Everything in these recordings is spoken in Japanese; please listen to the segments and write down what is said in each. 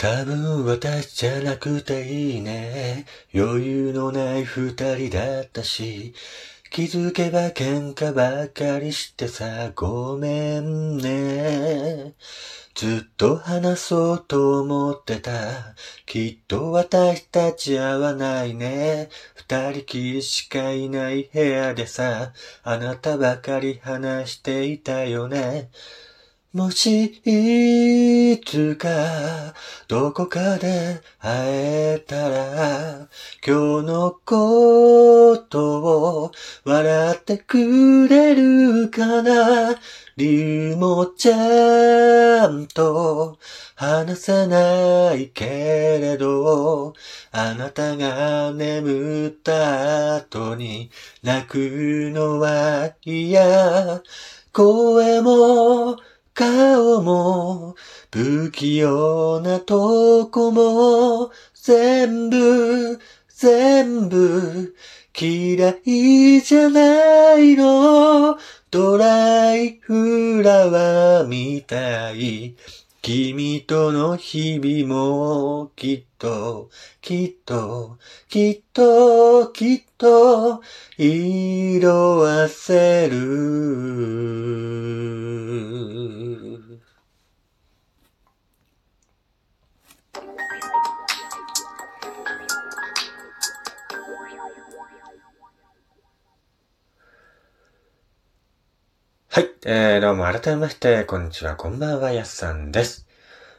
多分私じゃなくていいね。余裕のない二人だったし、気づけば喧嘩ばかりしてさ、ごめんね。ずっと話そうと思ってた。きっと私たち合わないね。二人きりしかいない部屋でさ、あなたばかり話していたよね。もし、いつか、どこかで会えたら、今日のことを笑ってくれるかな？理由もちゃんと話せないけれど、あなたが眠った後に泣くのは嫌。声も顔も、不器用なとこも、全部、全部、嫌いじゃないの。ドライフラワーみたい。君との日々もきっと、きっと、きっと、きっと、色あせる。えー、どうも改めまして、こんにちは、こんばんは、やすさんです。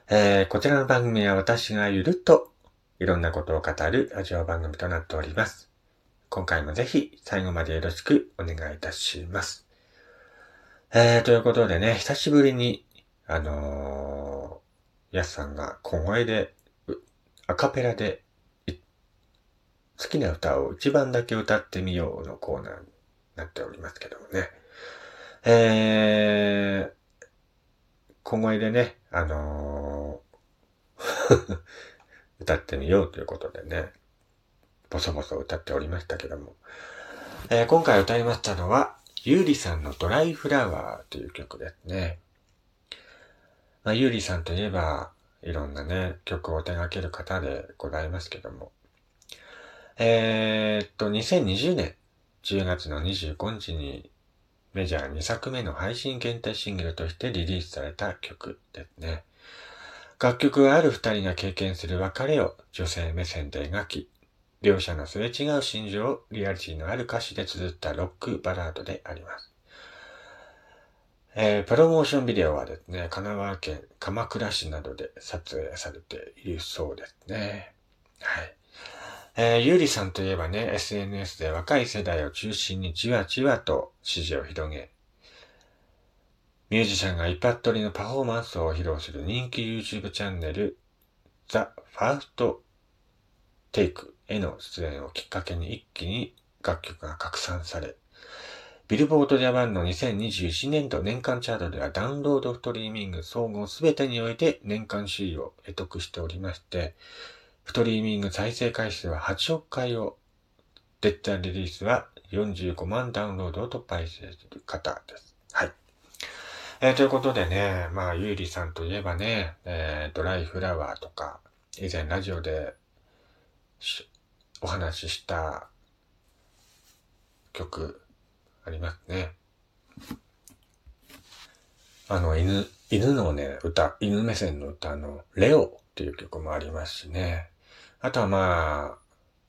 えー、こちらの番組は私がゆるっといろんなことを語るラジオ番組となっております。今回もぜひ最後までよろしくお願いいたします。えー、ということでね、久しぶりに、あのー、やすさんが小声で、アカペラで、好きな歌を一番だけ歌ってみようのコーナーになっておりますけどもね。えー、小声でね、あのー 歌ってみようということでね、ボソボソ歌っておりましたけども、えー、今回歌いましたのは、ゆうりさんのドライフラワーという曲ですね。まあ、ゆうりさんといえば、いろんなね、曲を手掛ける方でございますけども、えー、っと、2020年10月の25日にメジャー2作目の配信限定シングルとしてリリースされた曲ですね。楽曲はある二人が経験する別れを女性目線で描き、両者のすれ違う心情をリアリティのある歌詞で綴ったロックバラードであります。えー、プロモーションビデオはですね、神奈川県鎌倉市などで撮影されているそうですね。はい。えー、ゆうりさんといえばね、SNS で若い世代を中心にじわじわと支持を広げ、ミュージシャンが一発撮りのパフォーマンスを披露する人気 YouTube チャンネル、The First Take への出演をきっかけに一気に楽曲が拡散され、ビルボードジャパンの2021年度年間チャートではダウンロードストリーミング総合すべてにおいて年間首位を得得しておりまして、ストリーミング再生回数は8億回を、デッタリリースは45万ダウンロードを突破している方です。はい。えー、ということでね、まあ、ゆうりさんといえばね、えー、ドライフラワーとか、以前ラジオでお話しした曲ありますね。あの、犬、犬のね、歌、犬目線の歌の、レオっていう曲もありますしね。あとはまあ、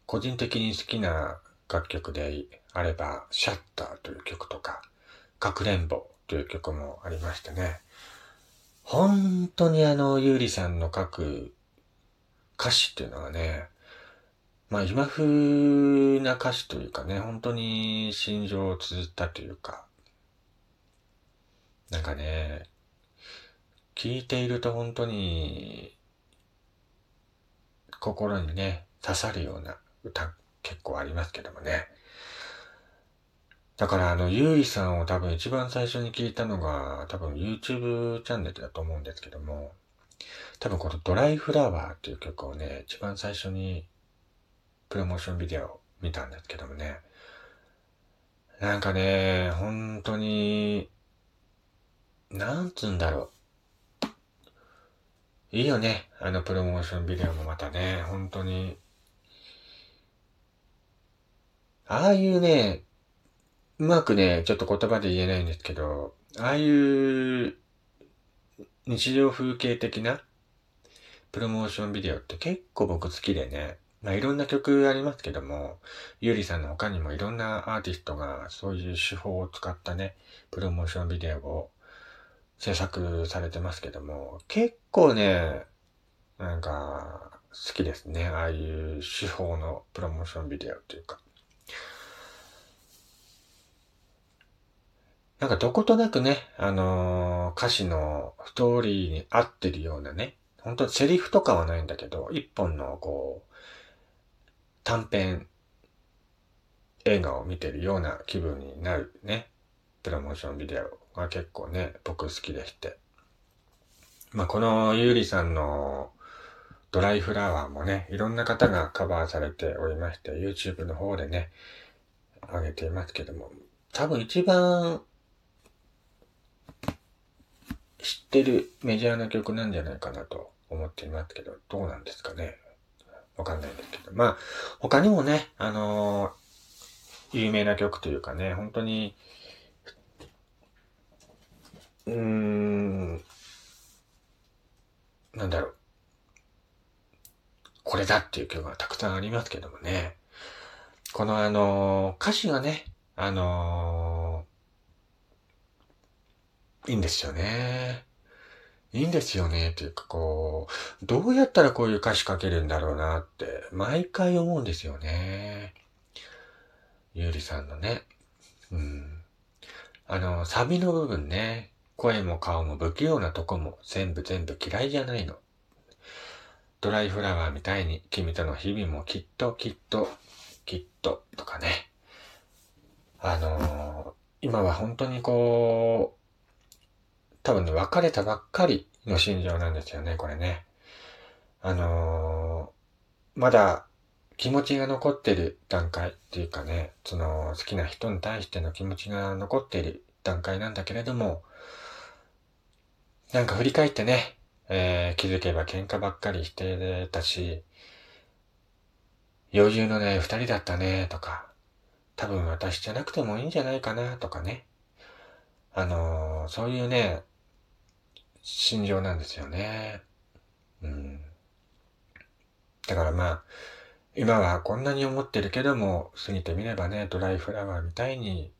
個人的に好きな楽曲であれば、シャッターという曲とか、かくれんぼという曲もありましてね。本当にあの、ゆうりさんの書く歌詞っていうのはね、まあ今風な歌詞というかね、本当に心情を綴ったというか、なんかね、聞いていると本当に心にね、刺さるような歌結構ありますけどもね。だからあの、ゆうりさんを多分一番最初に聞いたのが多分 YouTube チャンネルだと思うんですけども、多分このドライフラワーっていう曲をね、一番最初にプロモーションビデオ見たんですけどもね、なんかね、本当に、なんつうんだろう。いいよね。あのプロモーションビデオもまたね、本当に。ああいうね、うまくね、ちょっと言葉で言えないんですけど、ああいう日常風景的なプロモーションビデオって結構僕好きでね、まあいろんな曲ありますけども、ゆうりさんの他にもいろんなアーティストがそういう手法を使ったね、プロモーションビデオを制作されてますけども、結構ね、なんか、好きですね。ああいう手法のプロモーションビデオっていうか。なんかどことなくね、あのー、歌詞のストーリーに合ってるようなね、本当セリフとかはないんだけど、一本のこう、短編映画を見てるような気分になるね、プロモーションビデオが結構ね、僕好きでして。まあ、このゆうりさんのドライフラワーもね、いろんな方がカバーされておりまして、YouTube の方でね、上げていますけども、多分一番知ってるメジャーな曲なんじゃないかなと思っていますけど、どうなんですかね。わかんないんですけど。まあ、他にもね、あのー、有名な曲というかね、本当に、うーん、なんだろう。これだっていう曲がたくさんありますけどもね。このあのー、歌詞がね、あのー、いいんですよね。いいんですよね。というかこう、どうやったらこういう歌詞書けるんだろうなって、毎回思うんですよね。ゆうりさんのね。うん。あの、サビの部分ね。声も顔も不器用なとこも全部全部嫌いじゃないの。ドライフラワーみたいに君との日々もきっときっときっととかね。あのー、今は本当にこう、多分ね、別れたばっかりの心情なんですよね、これね。あのー、まだ気持ちが残ってる段階っていうかね、その好きな人に対しての気持ちが残っている段階なんだけれども、なんか振り返ってね、えー、気づけば喧嘩ばっかりしてたし、余裕のない二人だったね、とか、多分私じゃなくてもいいんじゃないかな、とかね。あのー、そういうね、心情なんですよね。うん。だからまあ、今はこんなに思ってるけども、過ぎてみればね、ドライフラワーみたいに、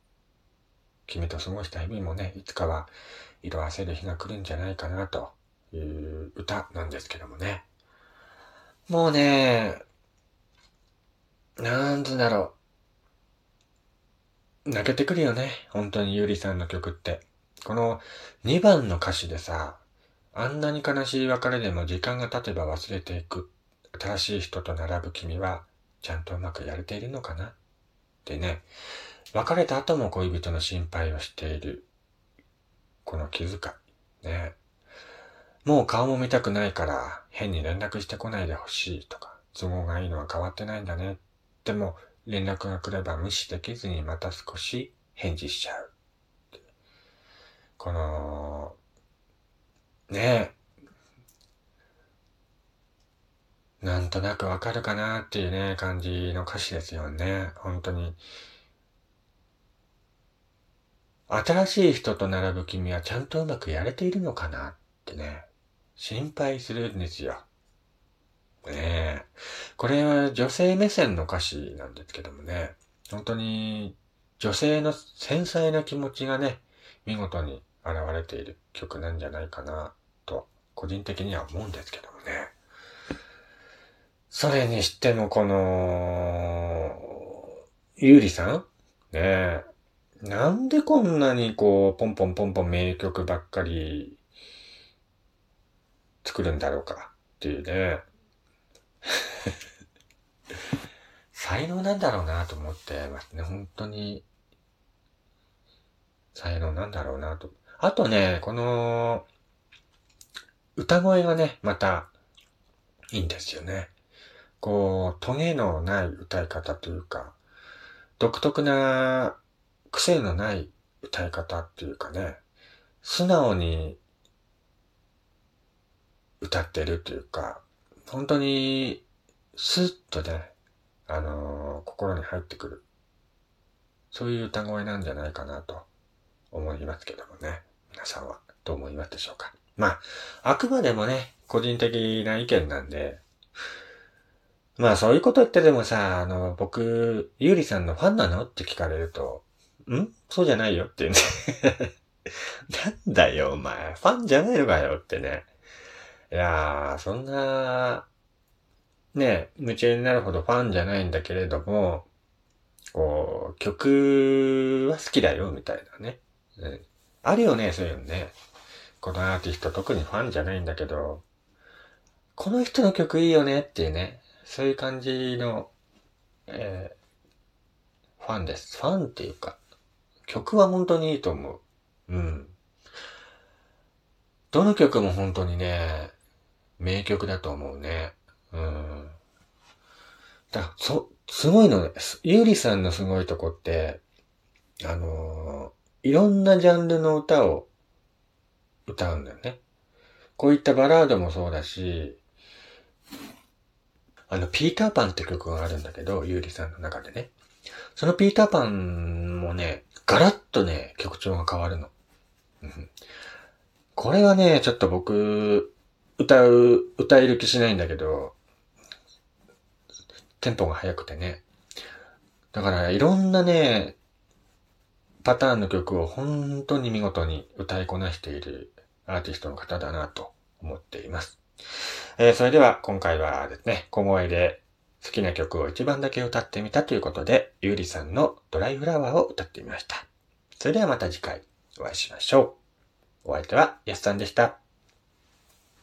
君と過ごした日々もね、いつかは色あせる日が来るんじゃないかなという歌なんですけどもね。もうね、なんつだろう。泣けてくるよね。本当にゆりさんの曲って。この2番の歌詞でさ、あんなに悲しい別れでも時間が経てば忘れていく。新しい人と並ぶ君は、ちゃんとうまくやれているのかなってね。別れた後も恋人の心配をしている。この気遣い。ね。もう顔も見たくないから変に連絡してこないでほしいとか、都合がいいのは変わってないんだね。でも連絡が来れば無視できずにまた少し返事しちゃう。この、ねえ。なんとなくわかるかなっていうね、感じの歌詞ですよね。本当に。新しい人と並ぶ君はちゃんとうまくやれているのかなってね、心配するんですよ。ねえ。これは女性目線の歌詞なんですけどもね、本当に女性の繊細な気持ちがね、見事に現れている曲なんじゃないかなと、個人的には思うんですけどもね。それにしてもこの、ゆうりさん？ねえ、なんでこんなにこう、ポンポンポンポン名曲ばっかり作るんだろうかっていうね。才能なんだろうなと思ってますね。本当に。才能なんだろうなと。あとね、この、歌声がね、また、いいんですよね。こう、トゲのない歌い方というか、独特な癖のない歌い方っていうかね、素直に歌ってるというか、本当に、スッとね、あのー、心に入ってくる。そういう歌声なんじゃないかなと思いますけどもね。皆さんはどう思いますでしょうか。まあ、あくまでもね、個人的な意見なんで、まあそういうこと言ってでもさ、あの、僕、ゆうりさんのファンなの？って聞かれると、ん？そうじゃないよってね。なんだよ、お前。ファンじゃないのかよってね。いやー、そんな、ね、夢中になるほどファンじゃないんだけれども、こう、曲は好きだよ、みたいなね。うん、あるよね、そういうのね。このアーティスト特にファンじゃないんだけど、この人の曲いいよねっていうね。そういう感じの、えー、ファンです。ファンっていうか、曲は本当にいいと思う。うん。どの曲も本当にね、名曲だと思うね。うん。だそ、すごいのです。ゆうりさんのすごいとこって、あのー、いろんなジャンルの歌を歌うんだよね。こういったバラードもそうだし、あの、ピーターパンって曲があるんだけど、ゆうりさんの中でね。そのピーターパンもね、ガラッとね、曲調が変わるの。これはね、ちょっと僕、歌う、歌える気しないんだけど、テンポが速くてね。だから、いろんなね、パターンの曲を本当に見事に歌いこなしているアーティストの方だなと思っています。えー、それでは今回はですね、小声で好きな曲を一番だけ歌ってみたということで、ゆうりさんのドライフラワーを歌ってみました。それではまた次回お会いしましょう。お相手はやすさんでした。